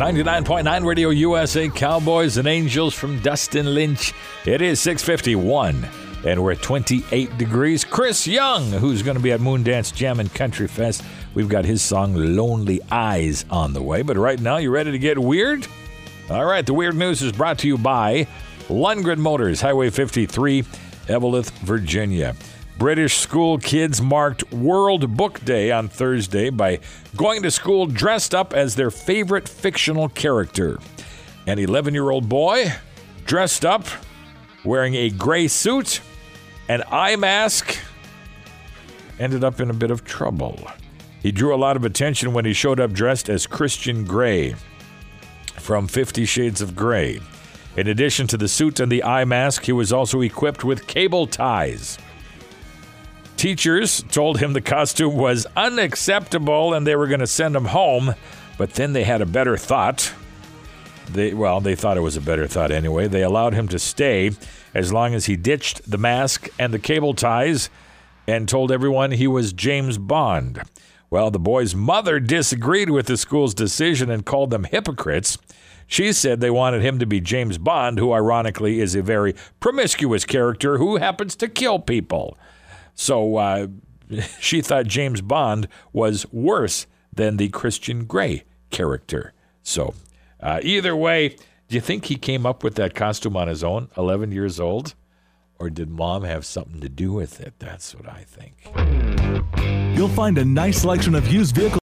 99.9 Radio USA Cowboys and Angels from Dustin Lynch. It is 651 and we're at 28 degrees. Chris Young, who's going to be at Moondance Jam and Country Fest. We've got his song Lonely Eyes on the way. But right now, you ready to get weird? All right, the weird news is brought to you by Lundgren Motors, Highway 53, Eveleth, Virginia. British school kids marked World Book Day on Thursday by going to school dressed up as their favorite fictional character. An 11 year old boy dressed up wearing a gray suit, an eye mask, ended up in a bit of trouble. He drew a lot of attention when he showed up dressed as Christian Grey from Fifty Shades of Grey. In addition to the suit and the eye mask, he was also equipped with cable ties. Teachers told him the costume was unacceptable and they were going to send him home, but then they had a better thought. They, well, they thought it was a better thought anyway. They allowed him to stay as long as he ditched the mask and the cable ties and told everyone he was James Bond. Well, the boy's mother disagreed with the school's decision and called them hypocrites. She said they wanted him to be James Bond, who ironically is a very promiscuous character who happens to kill people. So uh, she thought James Bond was worse than the Christian Grey character. So uh, either way, do you think he came up with that costume on his own, 11 years old? Or did mom have something to do with it? That's what I think. You'll find a nice selection of used vehicles.